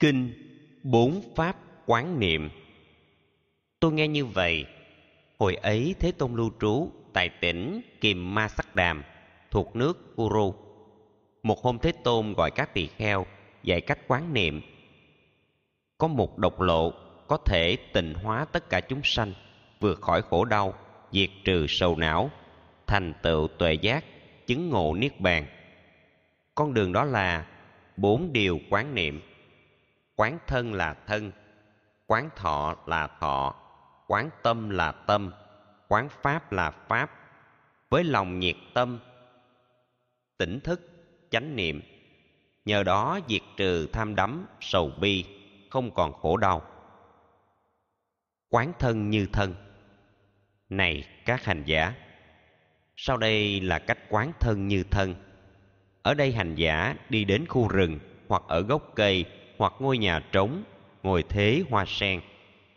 kinh bốn pháp quán niệm tôi nghe như vậy hồi ấy thế tôn lưu trú tại tỉnh kiềm ma sắc đàm thuộc nước Kuru. Một hôm Thế Tôn gọi các tỳ kheo dạy cách quán niệm. Có một độc lộ có thể tịnh hóa tất cả chúng sanh, vượt khỏi khổ đau, diệt trừ sầu não, thành tựu tuệ giác, chứng ngộ niết bàn. Con đường đó là bốn điều quán niệm. Quán thân là thân, quán thọ là thọ, quán tâm là tâm, quán pháp là pháp. Với lòng nhiệt tâm tỉnh thức chánh niệm nhờ đó diệt trừ tham đắm sầu bi không còn khổ đau. Quán thân như thân. Này các hành giả sau đây là cách quán thân như thân. Ở đây hành giả đi đến khu rừng hoặc ở gốc cây hoặc ngôi nhà trống, ngồi thế hoa sen,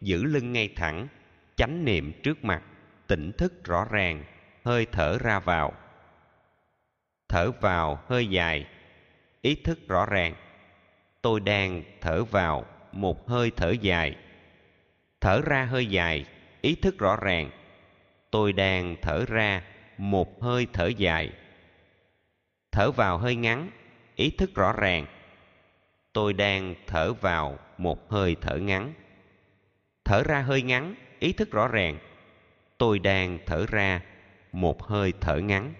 giữ lưng ngay thẳng, chánh niệm trước mặt, tỉnh thức rõ ràng, hơi thở ra vào. Thở vào hơi dài, ý thức rõ ràng. Tôi đang thở vào một hơi thở dài. Thở ra hơi dài, ý thức rõ ràng. Tôi đang thở ra một hơi thở dài. Thở vào hơi ngắn, ý thức rõ ràng tôi đang thở vào một hơi thở ngắn. Thở ra hơi ngắn, ý thức rõ ràng. Tôi đang thở ra một hơi thở ngắn.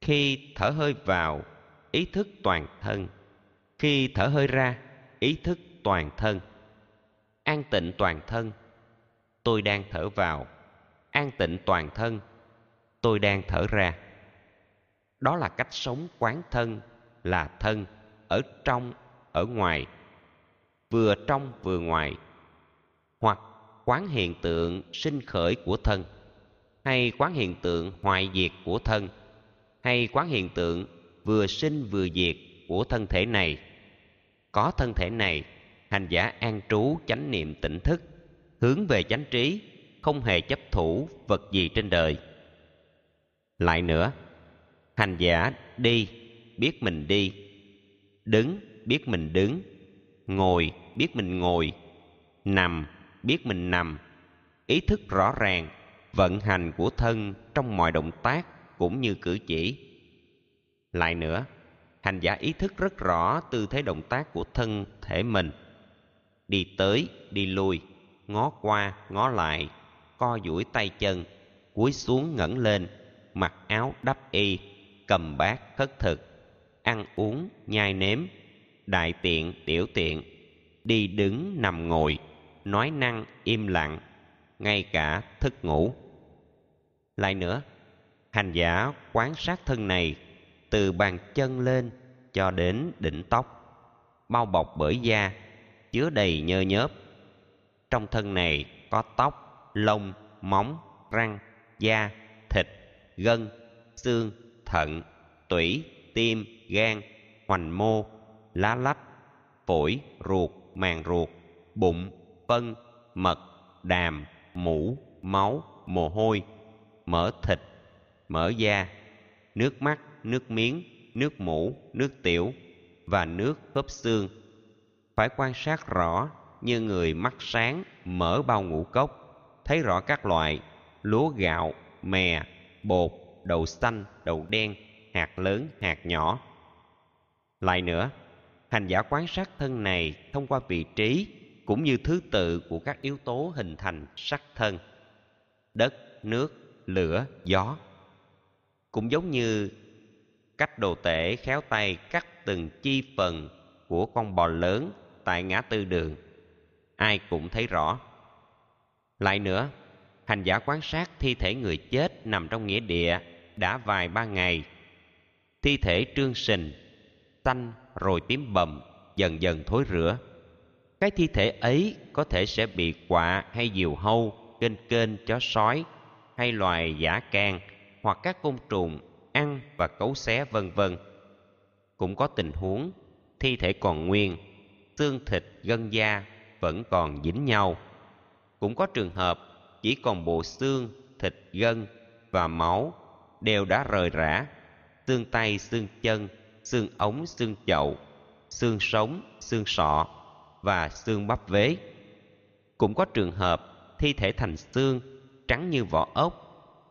Khi thở hơi vào, ý thức toàn thân. Khi thở hơi ra, ý thức toàn thân. An tịnh toàn thân. Tôi đang thở vào. An tịnh toàn thân. Tôi đang thở ra. Đó là cách sống quán thân là thân ở trong, ở ngoài, vừa trong vừa ngoài, hoặc quán hiện tượng sinh khởi của thân, hay quán hiện tượng hoại diệt của thân, hay quán hiện tượng vừa sinh vừa diệt của thân thể này. Có thân thể này, hành giả an trú chánh niệm tỉnh thức, hướng về chánh trí, không hề chấp thủ vật gì trên đời. Lại nữa, hành giả đi, biết mình đi đứng, biết mình đứng. Ngồi, biết mình ngồi. Nằm, biết mình nằm. Ý thức rõ ràng, vận hành của thân trong mọi động tác cũng như cử chỉ. Lại nữa, hành giả ý thức rất rõ tư thế động tác của thân thể mình. Đi tới, đi lui, ngó qua, ngó lại, co duỗi tay chân, cúi xuống ngẩng lên, mặc áo đắp y, cầm bát khất thực ăn uống, nhai nếm. Đại tiện, tiểu tiện, đi đứng nằm ngồi, nói năng im lặng, ngay cả thức ngủ. Lại nữa, hành giả quán sát thân này từ bàn chân lên cho đến đỉnh tóc, bao bọc bởi da, chứa đầy nhơ nhớp. Trong thân này có tóc, lông, móng, răng, da, thịt, gân, xương, thận, tủy, tim gan, hoành mô, lá lách, phổi, ruột, màng ruột, bụng, phân, mật, đàm, mũ, máu, mồ hôi, mỡ thịt, mỡ da, nước mắt, nước miếng, nước mũ, nước tiểu và nước khớp xương. Phải quan sát rõ như người mắt sáng mở bao ngũ cốc, thấy rõ các loại lúa gạo, mè, bột, đậu xanh, đậu đen, hạt lớn, hạt nhỏ lại nữa, hành giả quan sát thân này thông qua vị trí cũng như thứ tự của các yếu tố hình thành sắc thân. Đất, nước, lửa, gió. Cũng giống như cách đồ tể khéo tay cắt từng chi phần của con bò lớn tại ngã tư đường. Ai cũng thấy rõ. Lại nữa, hành giả quan sát thi thể người chết nằm trong nghĩa địa đã vài ba ngày. Thi thể trương sình xanh rồi tím bầm dần dần thối rữa cái thi thể ấy có thể sẽ bị quạ hay diều hâu kênh kênh chó sói hay loài giả can hoặc các côn trùng ăn và cấu xé vân vân. Cũng có tình huống thi thể còn nguyên, xương thịt gân da vẫn còn dính nhau. Cũng có trường hợp chỉ còn bộ xương, thịt gân và máu đều đã rời rã, xương tay, xương chân, xương ống, xương chậu xương sống xương sọ và xương bắp vế. Cũng có trường hợp thi thể thành xương trắng như vỏ ốc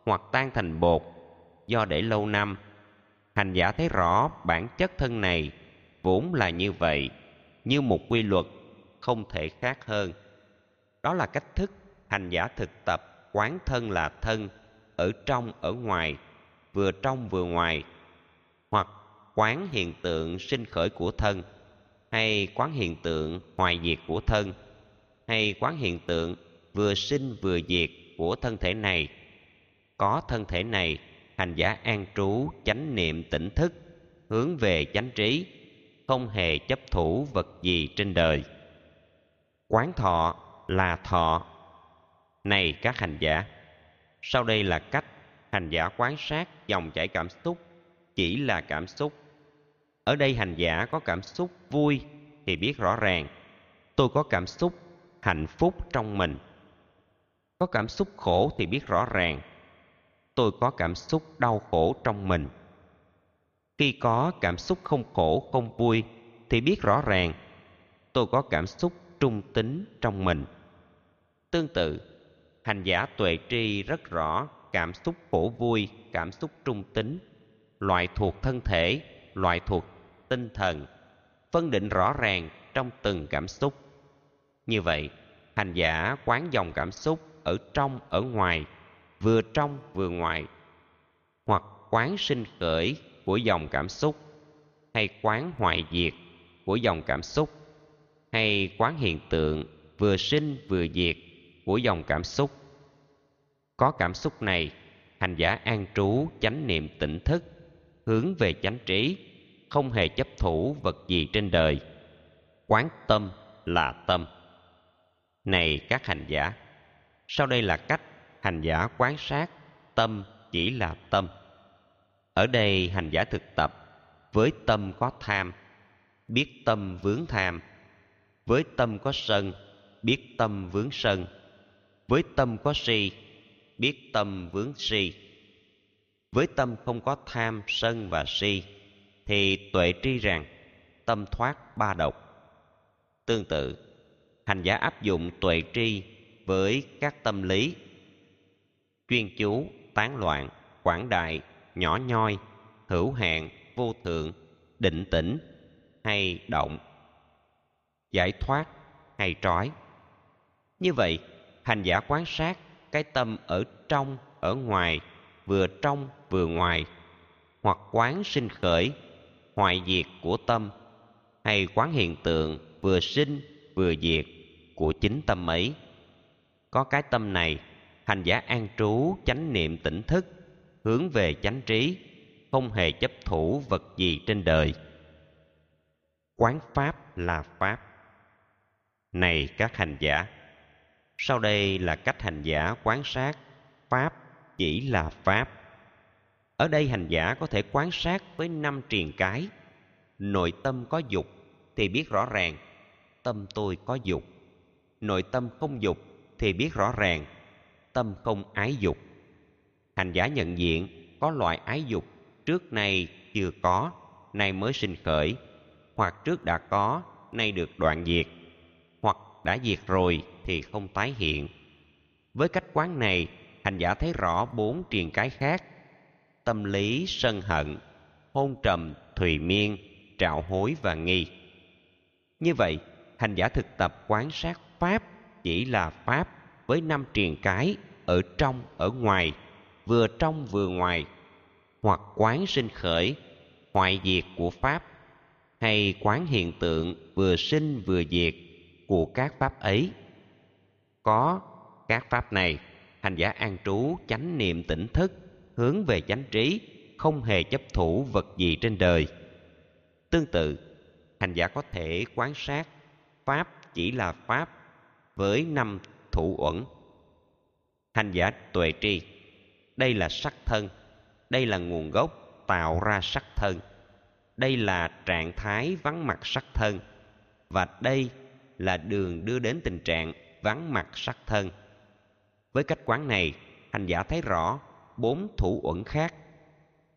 hoặc tan thành bột do để lâu năm. Hành giả thấy rõ bản chất thân này vốn là như vậy như một quy luật không thể khác hơn. Đó là cách thức hành giả thực tập quán thân là thân ở trong ở ngoài vừa trong vừa ngoài hoặc quán hiện tượng sinh khởi của thân, hay quán hiện tượng hoài diệt của thân, hay quán hiện tượng vừa sinh vừa diệt của thân thể này. Có thân thể này, hành giả an trú, chánh niệm tỉnh thức, hướng về chánh trí, không hề chấp thủ vật gì trên đời. Quán thọ là thọ. Này các hành giả, sau đây là cách hành giả quán sát dòng chảy cảm xúc, chỉ là cảm xúc ở đây hành giả có cảm xúc vui thì biết rõ ràng, tôi có cảm xúc hạnh phúc trong mình. Có cảm xúc khổ thì biết rõ ràng, tôi có cảm xúc đau khổ trong mình. Khi có cảm xúc không khổ, không vui thì biết rõ ràng, tôi có cảm xúc trung tính trong mình. Tương tự, hành giả tuệ tri rất rõ cảm xúc khổ vui, cảm xúc trung tính, loại thuộc thân thể, loại thuộc tinh thần, phân định rõ ràng trong từng cảm xúc. Như vậy, hành giả quán dòng cảm xúc ở trong, ở ngoài, vừa trong, vừa ngoài, hoặc quán sinh khởi của dòng cảm xúc, hay quán hoại diệt của dòng cảm xúc, hay quán hiện tượng vừa sinh vừa diệt của dòng cảm xúc. Có cảm xúc này, hành giả an trú chánh niệm tỉnh thức, hướng về chánh trí không hề chấp thủ vật gì trên đời. Quán tâm là tâm. Này các hành giả, sau đây là cách hành giả quán sát tâm chỉ là tâm. Ở đây hành giả thực tập, với tâm có tham, biết tâm vướng tham. Với tâm có sân, biết tâm vướng sân. Với tâm có si, biết tâm vướng si. Với tâm không có tham, sân và si thì tuệ tri rằng, tâm thoát ba độc. Tương tự, hành giả áp dụng tuệ tri với các tâm lý. Chuyên chú, tán loạn, quảng đại, nhỏ nhoi, hữu hạn, vô thượng, định tĩnh hay động. Giải thoát hay trói. Như vậy, hành giả quan sát cái tâm ở trong, ở ngoài, vừa trong, vừa ngoài, hoặc quán sinh khởi hoại diệt của tâm, hay quán hiện tượng vừa sinh vừa diệt của chính tâm ấy. Có cái tâm này, hành giả an trú, chánh niệm tỉnh thức, hướng về chánh trí, không hề chấp thủ vật gì trên đời. Quán pháp là pháp. Này các hành giả, sau đây là cách hành giả quán sát pháp chỉ là pháp ở đây hành giả có thể quán sát với năm triền cái. Nội tâm có dục thì biết rõ ràng, tâm tôi có dục. Nội tâm không dục thì biết rõ ràng, tâm không ái dục. Hành giả nhận diện có loại ái dục trước nay chưa có, nay mới sinh khởi, hoặc trước đã có, nay được đoạn diệt, hoặc đã diệt rồi thì không tái hiện. Với cách quán này, hành giả thấy rõ bốn triền cái khác tâm lý sân hận, hôn trầm, thùy miên trạo hối và nghi. Như vậy, hành giả thực tập quán sát pháp chỉ là pháp với năm triền cái ở trong, ở ngoài, vừa trong vừa ngoài, hoặc quán sinh khởi, hoại diệt của pháp, hay quán hiện tượng vừa sinh vừa diệt của các pháp ấy. Có các pháp này, hành giả an trú chánh niệm tỉnh thức hướng về chánh trí, không hề chấp thủ vật gì trên đời. Tương tự, hành giả có thể quán sát pháp chỉ là pháp với năm thủ uẩn. Hành giả tuệ tri, đây là sắc thân, đây là nguồn gốc tạo ra sắc thân, đây là trạng thái vắng mặt sắc thân, và đây là đường đưa đến tình trạng vắng mặt sắc thân. Với cách quán này, hành giả thấy rõ bốn thủ uẩn khác,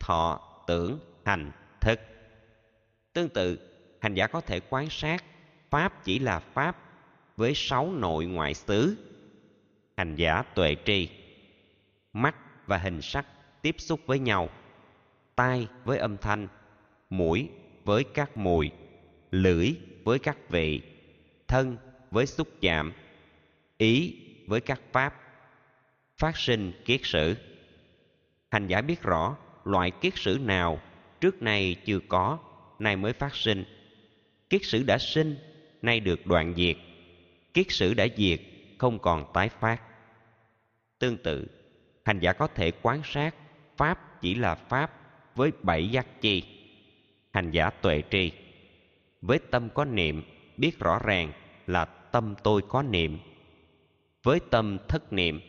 thọ, tưởng, hành, thức. Tương tự, hành giả có thể quan sát pháp chỉ là pháp với sáu nội ngoại xứ. Hành giả tuệ tri, mắt và hình sắc tiếp xúc với nhau, tai với âm thanh, mũi với các mùi, lưỡi với các vị, thân với xúc chạm, ý với các pháp. Phát sinh kiết sử hành giả biết rõ loại kiết sử nào trước này chưa có, nay mới phát sinh. Kiết sử đã sinh, nay được đoạn diệt. Kiết sử đã diệt, không còn tái phát. Tương tự hành giả có thể quan sát pháp chỉ là pháp với bảy giác chi. Hành giả tuệ tri, với tâm có niệm, biết rõ ràng là tâm tôi có niệm. Với tâm thất niệm,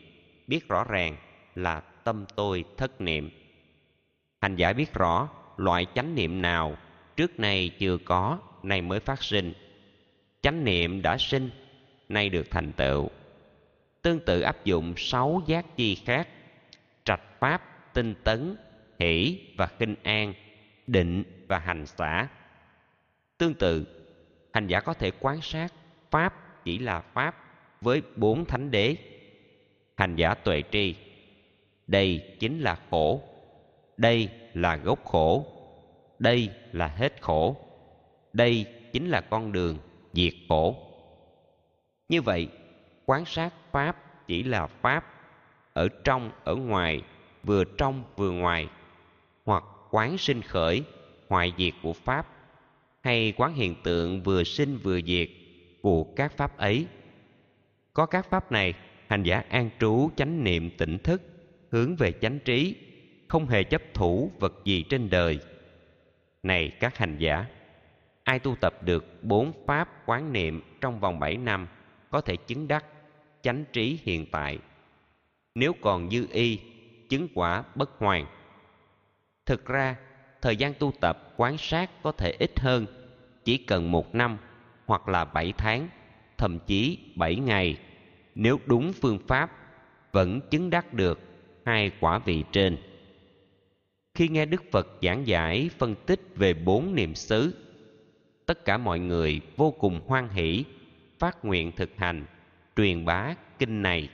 biết rõ ràng là tâm tôi thất niệm. Hành giả biết rõ loại chánh niệm nào trước này chưa có, nay mới phát sinh. Chánh niệm đã sinh, nay được thành tựu. Tương tự áp dụng sáu giác chi khác, trạch pháp, tinh tấn, hỷ và kinh an, định và hành xả. Tương tự, hành giả có thể quan sát pháp chỉ là pháp với bốn thánh đế. Hành giả tuệ tri đây chính là khổ. Đây là gốc khổ. Đây là hết khổ. Đây chính là con đường diệt khổ. Như vậy, quán sát pháp chỉ là pháp ở trong, ở ngoài, vừa trong, vừa ngoài, hoặc quán sinh khởi, hoại diệt của pháp, hay quán hiện tượng vừa sinh vừa diệt của các pháp ấy. Có các pháp này, hành giả an trú chánh niệm tỉnh thức hướng về chánh trí, không hề chấp thủ vật gì trên đời. Này các hành giả, ai tu tập được bốn pháp quán niệm trong vòng bảy năm có thể chứng đắc chánh trí hiện tại? Nếu còn dư y, chứng quả bất hoàn. Thực ra, thời gian tu tập quán sát có thể ít hơn, chỉ cần một năm hoặc là bảy tháng, thậm chí bảy ngày. Nếu đúng phương pháp, vẫn chứng đắc được hai quả vị trên. Khi nghe đức phật giảng giải, phân tích về bốn niệm xứ, tất cả mọi người vô cùng hoan hỷ, phát nguyện thực hành, truyền bá kinh này.